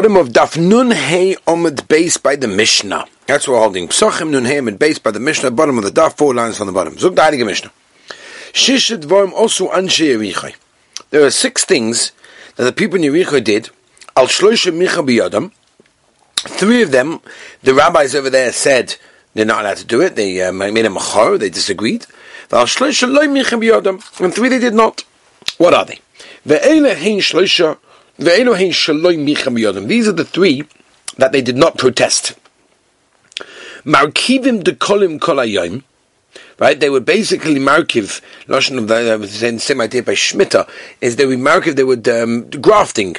bottom of Daf Nun Hey Omid base by the Mishnah. That's what we're holding. Psachim Nun Hey Omid base by the Mishnah, bottom of the Daf, four lines on the bottom. Zug the Mishnah. Shishit Vorm also Anshe Yerichai. There are six things that the people in Yerichai did. Al Shloisha Micha Biyadam. Three of them, the rabbis over there said they're not allowed to do it. They uh, made a machar, they disagreed. Al Shloisha Loi Micha Biyadam. And three they did not. What are they? Ve'ele Hein Shloisha these are the three that they did not protest. Markivim de kolim kolayim. Right, they were basically markiv. Lashon of the same idea by Shmita is they were markiv. They were um, grafting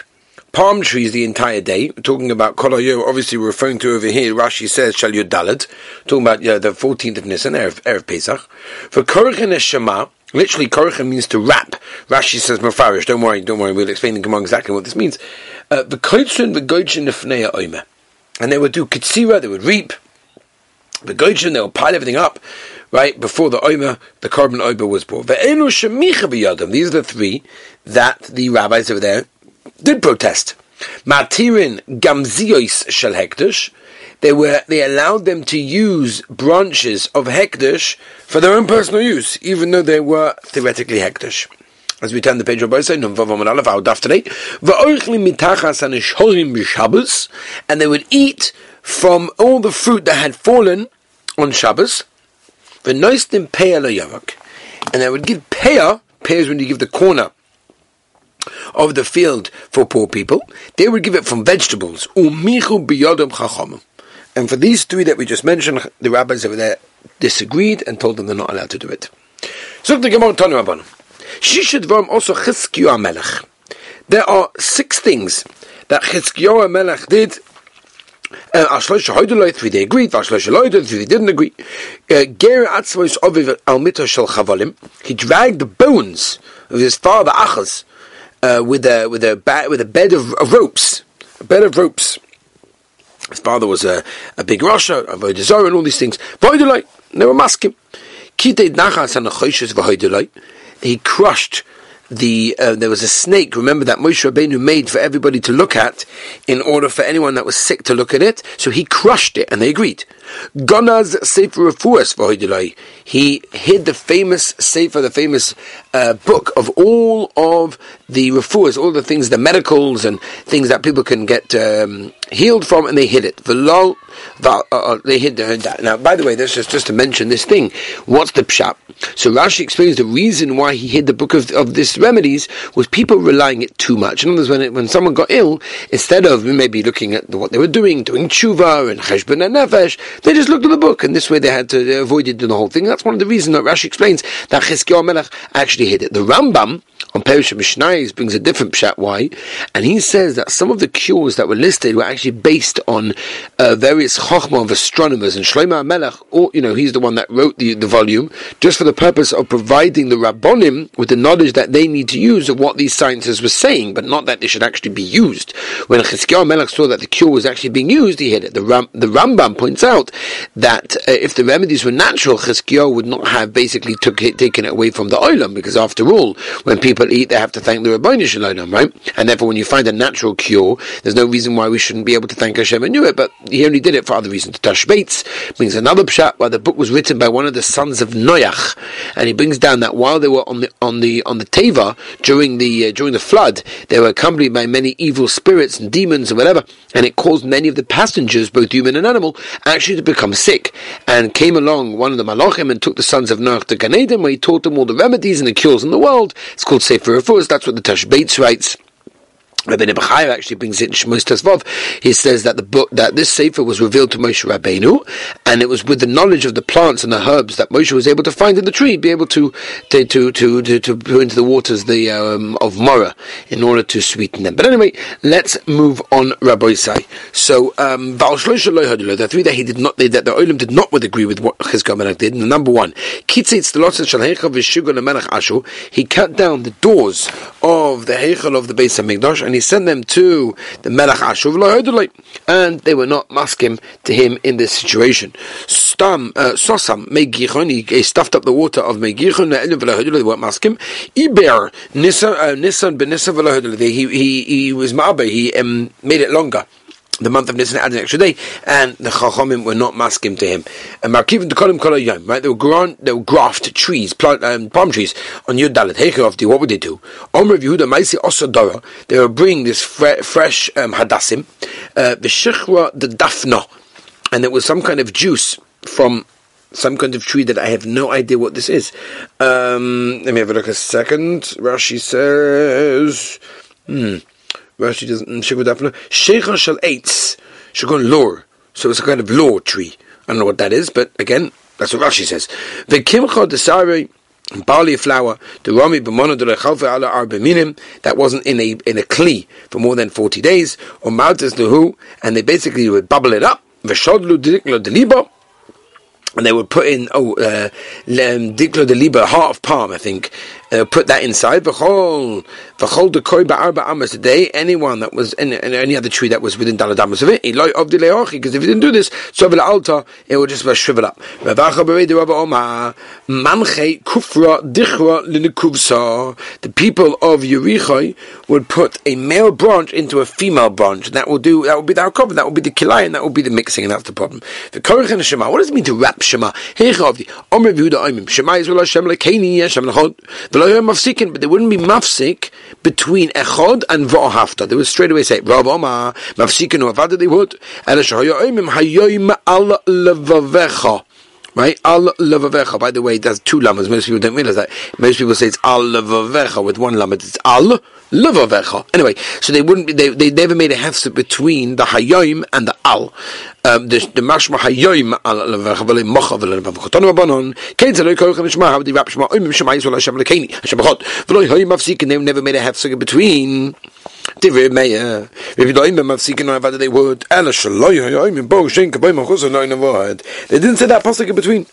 palm trees the entire day. We're talking about kolayim. Obviously, we're referring to over here. Rashi says shal dalad. Talking about yeah, the fourteenth of Nisan, erev, erev Pesach. For korchen Shema Literally, korcha means to wrap. Rashi says mafarish. Don't worry, don't worry. We'll explain in Gemara exactly what this means. The koitzin the goichin nefneya oime, and they would do kitsira. They would reap the goichin. They would pile everything up right before the omer, the carbon omer was brought. Ve'enu shemicha b'yadam. These are the three that the rabbis over there did protest. Matirin gamziois shel hekdush they were they allowed them to use branches of hekdesh for their own personal use, even though they were theoretically hekdesh. As we turn the page of b'Shabbos, and they would eat from all the fruit that had fallen on Shabbos, and they would give peah, peah when you give the corner of the field for poor people, they would give it from vegetables. And for these three that we just mentioned, the rabbis over there disagreed and told them they're not allowed to do it. So the Gemara Tanu Vorm also. There are six things that Chizkiyahu Melech did. Uh, three they agreed. Ashlosh three they didn't agree. Uh, Ger Oviv Al Mito Shel Chavalim. He dragged the bones of his father Achaz uh, with a with a ba- with a bed of, of ropes, a bed of ropes. His father was a, a big Russia, a Voidazor, and all these things. Voidolai, they were masking. He crushed the uh, there was a snake. Remember that Moshe Rabbeinu made for everybody to look at, in order for anyone that was sick to look at it. So he crushed it, and they agreed. Gonaz Sefer Refuas He hid the famous Sefer, the famous uh, book of all of the refuas, all the things, the medicals and things that people can get um, healed from, and they hid it. Uh, uh, they hid that. Now, by the way, this is just to mention this thing. What's the pshat? So Rashi explains the reason why he hid the book of, of this remedies was people relying it too much. In other words, when, it, when someone got ill, instead of maybe looking at what they were doing, doing tshuva and cheshbon and nefesh, they just looked at the book, and this way they had to avoid it the whole thing. That's one of the reasons that Rashi explains that Chizkiyahu Melech actually hid it. The Rambam on Perish Mishnayis brings a different pshat why, and he says that some of the cures that were listed were actually based on uh, various chokhmah of astronomers, and Shlomo Melech, or, you know, he's the one that wrote the, the volume, just for the purpose of providing the Rabbonim with the knowledge that they need to use of what these scientists were saying, but not that they should actually be used. When Chizkiyahu Melech saw that the cure was actually being used, he hid it. The, Ram, the Rambam points out that uh, if the remedies were natural, Chizkiyahu would not have basically took it, taken it away from the oilam, because after all, when people people eat, they have to thank the Rabboni Shalom, right? And therefore, when you find a natural cure, there's no reason why we shouldn't be able to thank Hashem and knew it, but he only did it for other reasons. Tashbates brings another pshat where the book was written by one of the sons of Noach, and he brings down that while they were on the on the on the Teva during the uh, during the flood, they were accompanied by many evil spirits and demons and whatever, and it caused many of the passengers, both human and animal, actually to become sick. And came along one of the Malachim and took the sons of Noach to Gan Eden, where he taught them all the remedies and the cures in the world. It's called Sefer Rafus, that's what the Tashbates writes. Rabbi Nebuchadnezzar actually brings it in Shmos Tezvov. He says that the book that this sefer was revealed to Moshe Rabbeinu, and it was with the knowledge of the plants and the herbs that Moshe was able to find in the tree, be able to to to to, to, to into the waters the um, of Mora in order to sweeten them. But anyway, let's move on, Rabbi Say. So um, the three that he did not, that the Olim did not would agree with what Chizkiyahu Melech did. And number one, he cut down the doors of the Heichel of the base Beis Hamikdash and he sent them to the Melech Ashuv and they were not maskim to him in this situation. Stam uh, Sosam Megichon, he stuffed up the water of Megichon, they weren't maskim. Iber Nisan ben Nisan he he he was Ma'abe, he um, made it longer the month of Nisan added an extra day, and the Chachomim were not masking to him. And Markivim to Kolim Kol Yom, right? They would grant, they would graft trees, plant, um, palm trees on Yud Dalet Heichel What would they do? Omer Yehuda Maisi Osodora. They would bring this fre- fresh um, hadassim, uh, the Shechra the Dafna, and it was some kind of juice from some kind of tree that I have no idea what this is. Um, let me have a look a second. Rashi says, hmm. Rashi doesn't Shikwa Dafna. Sheikha shall eitz. Shikon lore. So it's a kind of lore tree. I don't know what that is, but again, that's what Rashi says. The kimcha desare barley flour, the rami b'mono de lechalfe ala arbeminim, that wasn't in a in a kli for more than forty days, or maltes lehu, and they basically would bubble it up. V'shodlu diklo deliba, and they would put in oh uh, diklo deliba, heart of palm, I think, uh, put that inside. V'chol, v'chol dekoi ba'arba amas today. Anyone that was in, in, any other tree that was within daladamas of it, iloy of dileochi. because if you didn't do this, so the altar, it would just shrivel up. The people of Yerichai would put a male branch into a female branch. And that will do. That will be the cover. That will be the kilai, and that will be the mixing, and that's the problem. The korich Shema. What does it mean to wrap Shema? Shema is Hashem lekeni Hashem lechod but they wouldn't be mafsik between echod and v'ohafta. They would straight away say, Rav Omar, mafsikin or they would. Right? Al. By the way, that's two lamas. Most people don't realize that. Most people say it's al with one lama. It's al levavecha. Anyway, so they wouldn't they, they never made a hefset between the hayoim and the al. Um, the the mashma hayoim al levavecha v'le mocha v'le levavecha. Tonu abanon. Kein zeloi koich nishma. How the rap shma oimim shema yisrael Hashem lekeni. Hashem b'chot. V'lo hayoim mafsik. And they never made a hefset between Divrei Meir. If you don't mafsikin on Avada, they would. Ela shaloi hayoim bo shenka bo machus. They didn't say that pasuk between.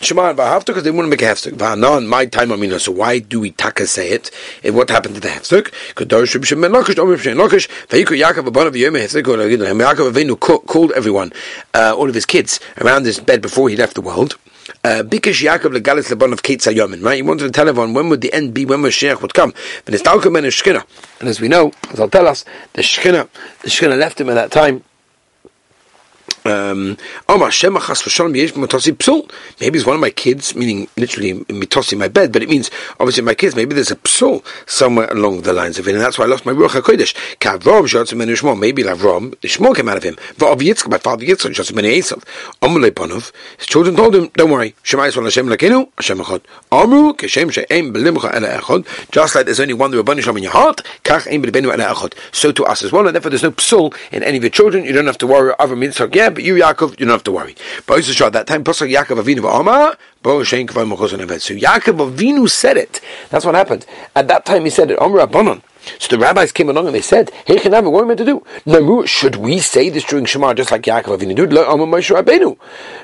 Shema and Vahafta because they wouldn't make a hefstuk. Vahana my time amina. So why do we taka say it? And what happened to the hefstuk? Kadosh Reb Shimon Lakish Omer Shem Lakish Vayikru Yaakov Abanav Yom Hefstuk Yaakov Avinu called everyone, uh, all of his kids around his bed before he left the world. Bikash Yaakov legalis lebon of Ketz Hayomin. Right, he wanted to tell everyone when would the end be, when Mashiach would come. But it's Talcum and Shechina, and as we know, as I'll tell us, the Shechina, the Shechina left him at that time um, maybe it's one of my kids, meaning literally mitosi my bed, but it means obviously my kids. Maybe there's a psul somewhere along the lines of it, and that's why I lost my ruach hakodesh. Maybe Lavrom, the shmo came out of him. My father Yitzchak shotz menu Esav. His children told him, "Don't worry, Shema. Just like there's only one Rabbanu Shalom in your heart. So to us as well, and therefore there's no psul in any of your children. You don't have to worry. Avram Yitzchak, but you Yaakov, you don't have to worry. But at that time, Yaakov Avinu So Yaakov Avinu said it. That's what happened. At that time he said it. So the rabbis came along and they said, Hey Chanav, what are we meant to do? Namu, should we say this during Shema just like Yaakov Avinu did? Lo Moshe Rabbeinu.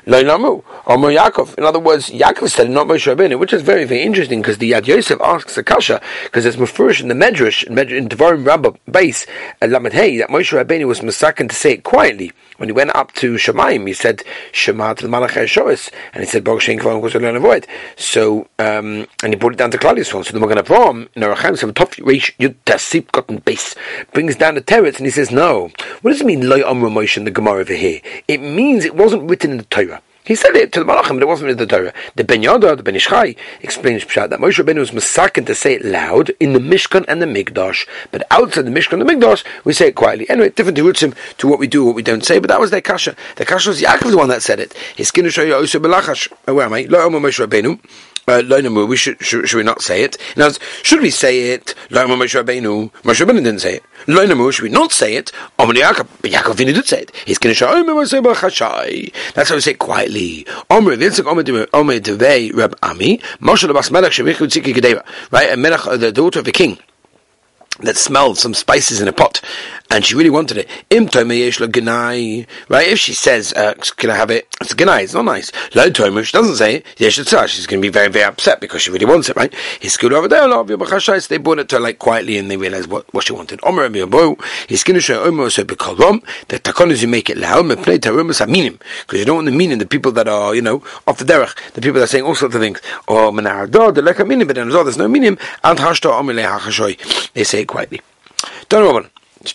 Lo Namu. Omer Yaakov. In other words, Yaakov said not Moshe Rabbeinu, which is very, very interesting because the Yad Yosef asks a kasha, because it's Mefurish in the Medrash, in, Medrash, in Devarim Rabbah base, Lamed Hey, that Moshe Rabbeinu was masakin to say it quietly. When he went up to Shemaim, he said, Shema to the Malach HaShoris, and he said, Baruch Shem Kvan was learn avoid. So, um, and he brought it down to Yisrael. So the Magen Avraham, in Arachim, top Reish Yud Tasip Cotton base, brings down the teretz, and he says, no. What does it mean, Loi Amra Moshe in the Gemara over here? It means it wasn't written in the Torah. He said it to the Malachim, but it wasn't in the Torah. The Ben Yoda, the Ben Ish Chai, explains Pshat that Moshe Rabbeinu was masakin to say it loud in the Mishkan and the Migdash, but outside the Mishkan and the Migdash, we say it quietly. Anyway, different to him to what we do, what we don't say, but that was their kasha. The kasha was Yaakov the one that said it. His is also belachash. Where am I? Lo Moshe Rabbeinu uh, we should, should, should we not say it? Now, should we say it? Moshe Rabbeinu, Moshe Rabbeinu didn't say it. Should we not say it? Yaakov, Yaakov Vini did say it. He's going to show That's how we say it quietly. Right, the daughter of the king that smelled some spices in a pot, and she really wanted it. Right? If she says, uh, "Can I have it?" It's ganai. It's not nice. Lo she doesn't say yes. She's going to be very, very upset because she really wants it, right? Over there. They brought it to her like quietly, and they realized what, what she wanted. Omer going to show the takonas you make it loud. Because you don't want the meaning the people that are you know off the derech, the people that are saying all sorts of things. But there's no meaning. They say it quietly. Don't know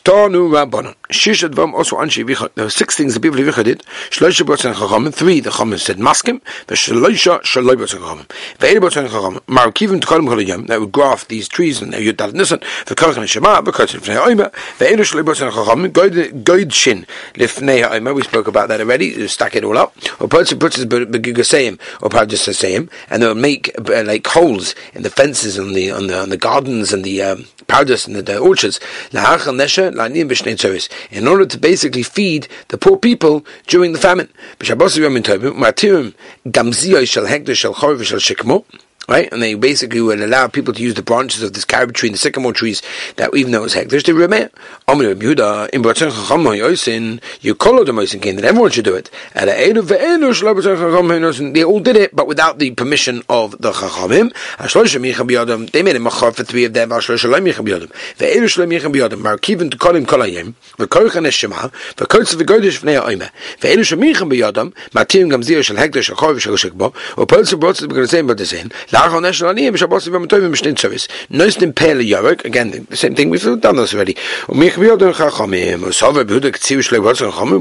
Tanu Rabbanon. Shish Advam also Anshi Vicha. There were six things the people of Vicha did. Shloisha Botzen Chachamim. Three, the Chachamim said Maskim. V'shloisha Shaloi Botzen Chachamim. Ve'eri Botzen Chachamim. Marukivim Tkolim Cholayim. That would graft these trees and Yud Dal Nisan. V'korchen Shema. V'korchen Lefnei Oima. Ve'eri Shaloi Botzen Chachamim. Goyd Shin. Lefnei Oima. We spoke about that already. Stack it all up. Or person puts his Or sayim. And they'll make uh, like holes in the fences on the, on the, on the gardens and the, um, pardas and the, the orchards. In order to basically feed the poor people during the famine right? And they basically would allow people to use the branches of this carob tree and the sycamore trees that even though it was hectares to remain. You call the moisin king that everyone should do it. They all did it, but without the permission of the chachamim. They made a machar for three of them. V'goydish v'nei ha'oime. Ve'elu shlo michem biyadam. Matim gam zir shel Again, the same thing, we've done this already. Um, um,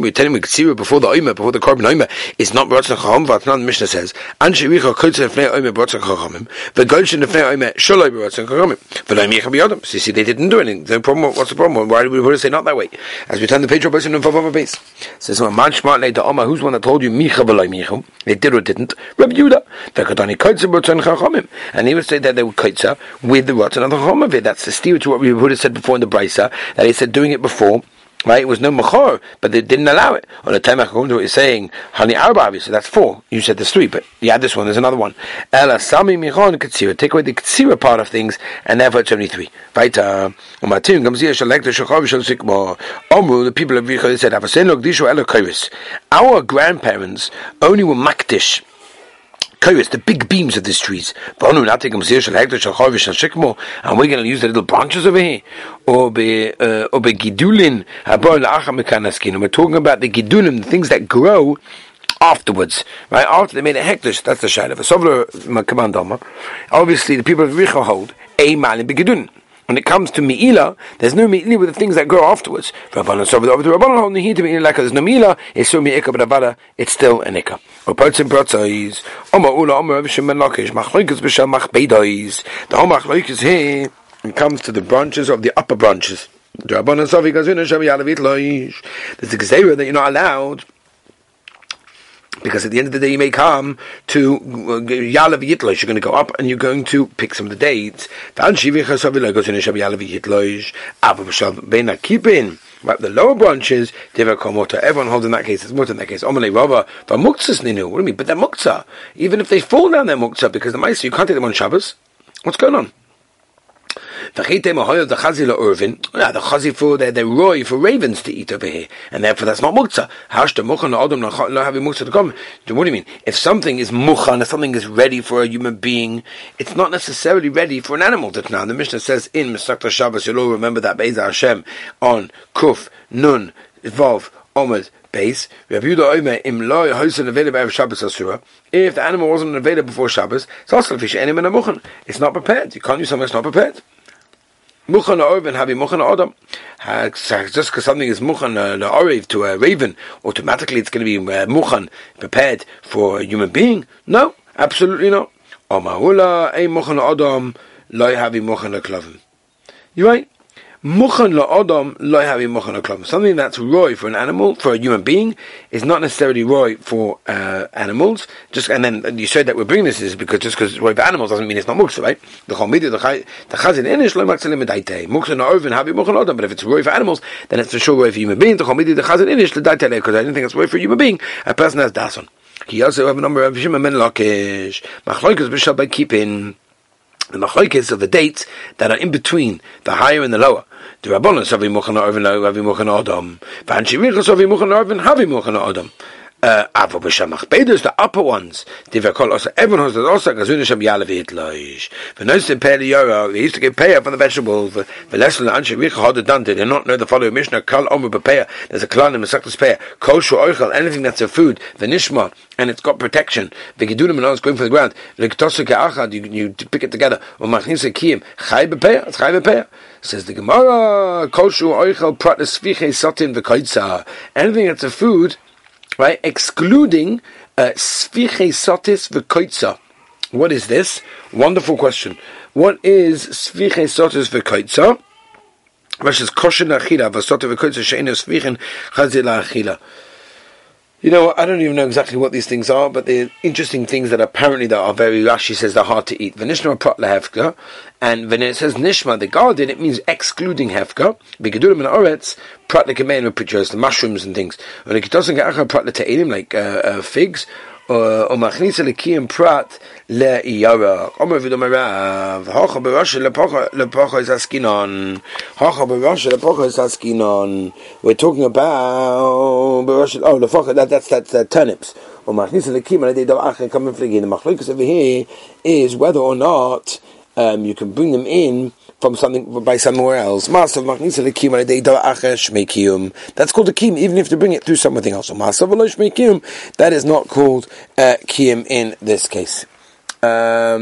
we tell him before the Oima, before the Korban Oima, is not Baratzon Chacham, but not the Mishnah says, Anshe Fnei Baratzon Chachamim, V'golshin Fnei Baratzon Chachamim, Micha B'yodam. So you see, they didn't do anything. The problem, what's the problem? Why did we put it say not that way? As we turn the page Bosin and Vav base. Says, Man Shmart Lei Oma, who's one that told you Micha V'loi Micha? They did or didn't. Rabbi Baratzon Chachamim. Chachamim. And he would say that they would kaitza with the rotten of the Chachamim. That's the steer to what we would have said before in the Brisa, that he said doing it before Right, it was no machor, but they didn't allow it. On the time Chachamim is saying honey arba, obviously that's four. You said there's three, but you yeah, this one there's another one. Ela sami michon katsira. Take away the katsira part of things, and therefore it's only three. Right? Uh, umatim gamzir shalek the shachav shal. Omru the people of Yichud said avasen lo gdishu elo Our grandparents only were makdish Kairos, the big beams of these trees. And we're going to use the little branches over here. Or be uh, gidulin. We're talking about the gidulim, the things that grow afterwards, right? After they made a hektish, that's the shayla. Obviously, the people of Richa hold a malin begidun. When it comes to Me'ila, there's no Me'ila with the things that grow afterwards. Rabbanan so over the Rabbanan hold the heat to Me'ila like there's no Me'ila, it's so but Avada, it's still an Ika. Or Potzim Protzais, Oma Ula, Oma Rav Shimon Lakish, Machloikas B'Shal Machbeidais. The whole Machloikas here, it comes to the branches of the upper branches. The Rabbanan Sofi Gazuna Shem Yalavit Loish. There's a Gezerah that you're not allowed because at the end of the day you may come to uh, Yalav Yitlosh, you're going to go up and you're going to pick some of the dates. Right, the lower branches, everyone holds in that case, it's mutter in that case. Omale Rava, but muktzas ninu. What do you mean? But they're muktzah. Even if they fall down, they're muktzah because the mice, you can't take them on Shabbos. What's going on? The the chazi for they're, they're roy for ravens to eat over here, and therefore that's not muktzah. Come. What do you mean? If something is mukhan, if something is ready for a human being, it's not necessarily ready for an animal. That now the Mishnah says in Masakta Shabbos, you'll all remember that Be'ez Hashem on Kuf Nun Vav Omid base. If the animal wasn't available before Shabbos, it's also fish It's not prepared. You can't use something that's not prepared. Muchan Orven have Muchan Adam. Just because something is Muchan uh, to a raven, automatically it's going to be uh, Muchan prepared for a human being? No, absolutely not. Omahula, a Muchan Adam, loy havi Muchan Klavim. You right? Muchan la'odam loy havi muchan. Something that's roy for an animal, for a human being, is not necessarily roy for uh, animals. Just and then you said that we're bringing this is because just because it's roy for animals doesn't mean it's not muksa, right? The chomidi, the chazin inish loy maksalim medaitei. Muksa na'oven havi muchan la'odam. But if it's roy for animals, then it's for sure roy for human beings. The chomidi, the chazin inish ledaitei because I didn't think it's roy for human being. A person has dason. He also have a number of shimon men lakish. Machloikas b'shal by keeping. The machlokes of the dates that are in between the higher and the lower. The arvin havi muchan adam. V'anshi richos havi muchan arvin havi muchan adam Uh, aber b'shamach beidus, the upper ones, die wir also, everyone has the also, gazun shem yale v'hitloish. V'nois in pei yoro, they used to get pay up on the vegetables, The v'lesel anshe vicha had done, they did not know the following Mishnah, kal omer b'peya, there's a klan in Mesaktas peya, kol shu oichel, anything that's a food, v'nishma, and it's got protection, v'gidunim and all is going for the ground, v'gitosu ke'achad, you, you pick it together, v'machnisa kiyim, chai b'peya, it's chai b'peya. Says the Gemara, kol shu oichel prat esviche satin v'koitza, anything that's a food, right? Excluding uh, sotis v'koitza. What is this? Wonderful question. What is sviche sotis v'koitza? Versus kosher achila v'sotis v'koitza she'enu svichen chazil achila. You know, I don't even know exactly what these things are, but they're interesting things that apparently that are very Rashi says they're hard to eat. Venishma prat lehefka, and when it says nishma, the garden, it means excluding hefka. Bigadurim and oretz prat lekemen produce the mushrooms and things. When it doesn't get prat leteilim like uh, uh, figs, או מכניס לקיים פרט לירק. אומר ודומר רב, הוכה בראש לפוחו is הסקינון. הוכה בראש לפוחו is הסקינון. We're talking about בראש, oh, לפוחו, that, that's, that's uh, turnips. או מכניס לקיים על ידי דבר אחר כמה מפלגים. המחלוקת over here is whether or not um, you can bring them in from something by somewhere else. That's called a kiyum, even if you bring it through something else. That is not called uh, kiyum in this case. Um,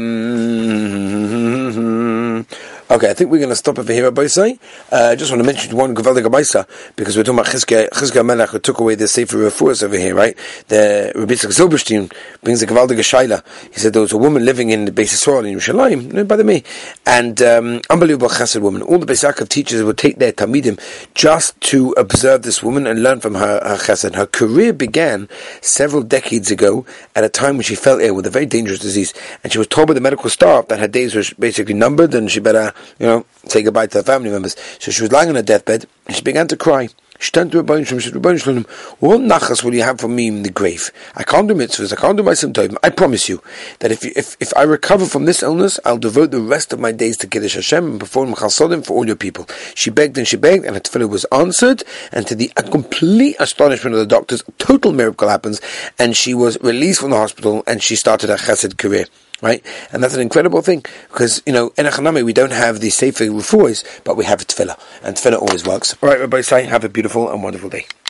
Okay, I think we're going to stop over here, Rabbi Say. Uh, I just want to mention one Gavaldig Abaisa, because we're talking about Chizkiah Melech, who took away the Sefer Refuas over here, right? The Rabbi Zilberstein brings a Gavaldig Shaila. He said there was a woman living in the Beis Yisrael in Yerushalayim, by the me, and um, unbelievable chesed woman. All the Beis Yaakov teachers would take their Talmidim just to observe this woman and learn from her, her chesed. Her career began several decades ago at a time when she fell ill with a very dangerous disease, and she was told by the medical staff that her days were basically numbered and she better you know, say goodbye to her family members. So she was lying on her deathbed and she began to cry. She turned to Rabbi Shalom, she said, Rabbi Shalom, what nachas will you have for me in the grave? I can't do mitzvahs, I can't do my simtoim. I promise you that if, if if I recover from this illness, I'll devote the rest of my days to Kiddush Hashem and perform chasodim for all your people. She begged and she begged, and her tefillah was answered, and to the complete astonishment of the doctors, a total miracle happens, and she was released from the hospital, and she started her chesed career right? And that's an incredible thing because you know in Achanami we don't have the Sefer Refuahs, but we have a tefillah, and tefillah always works. All right, everybody, say have a beautiful and wonderful day.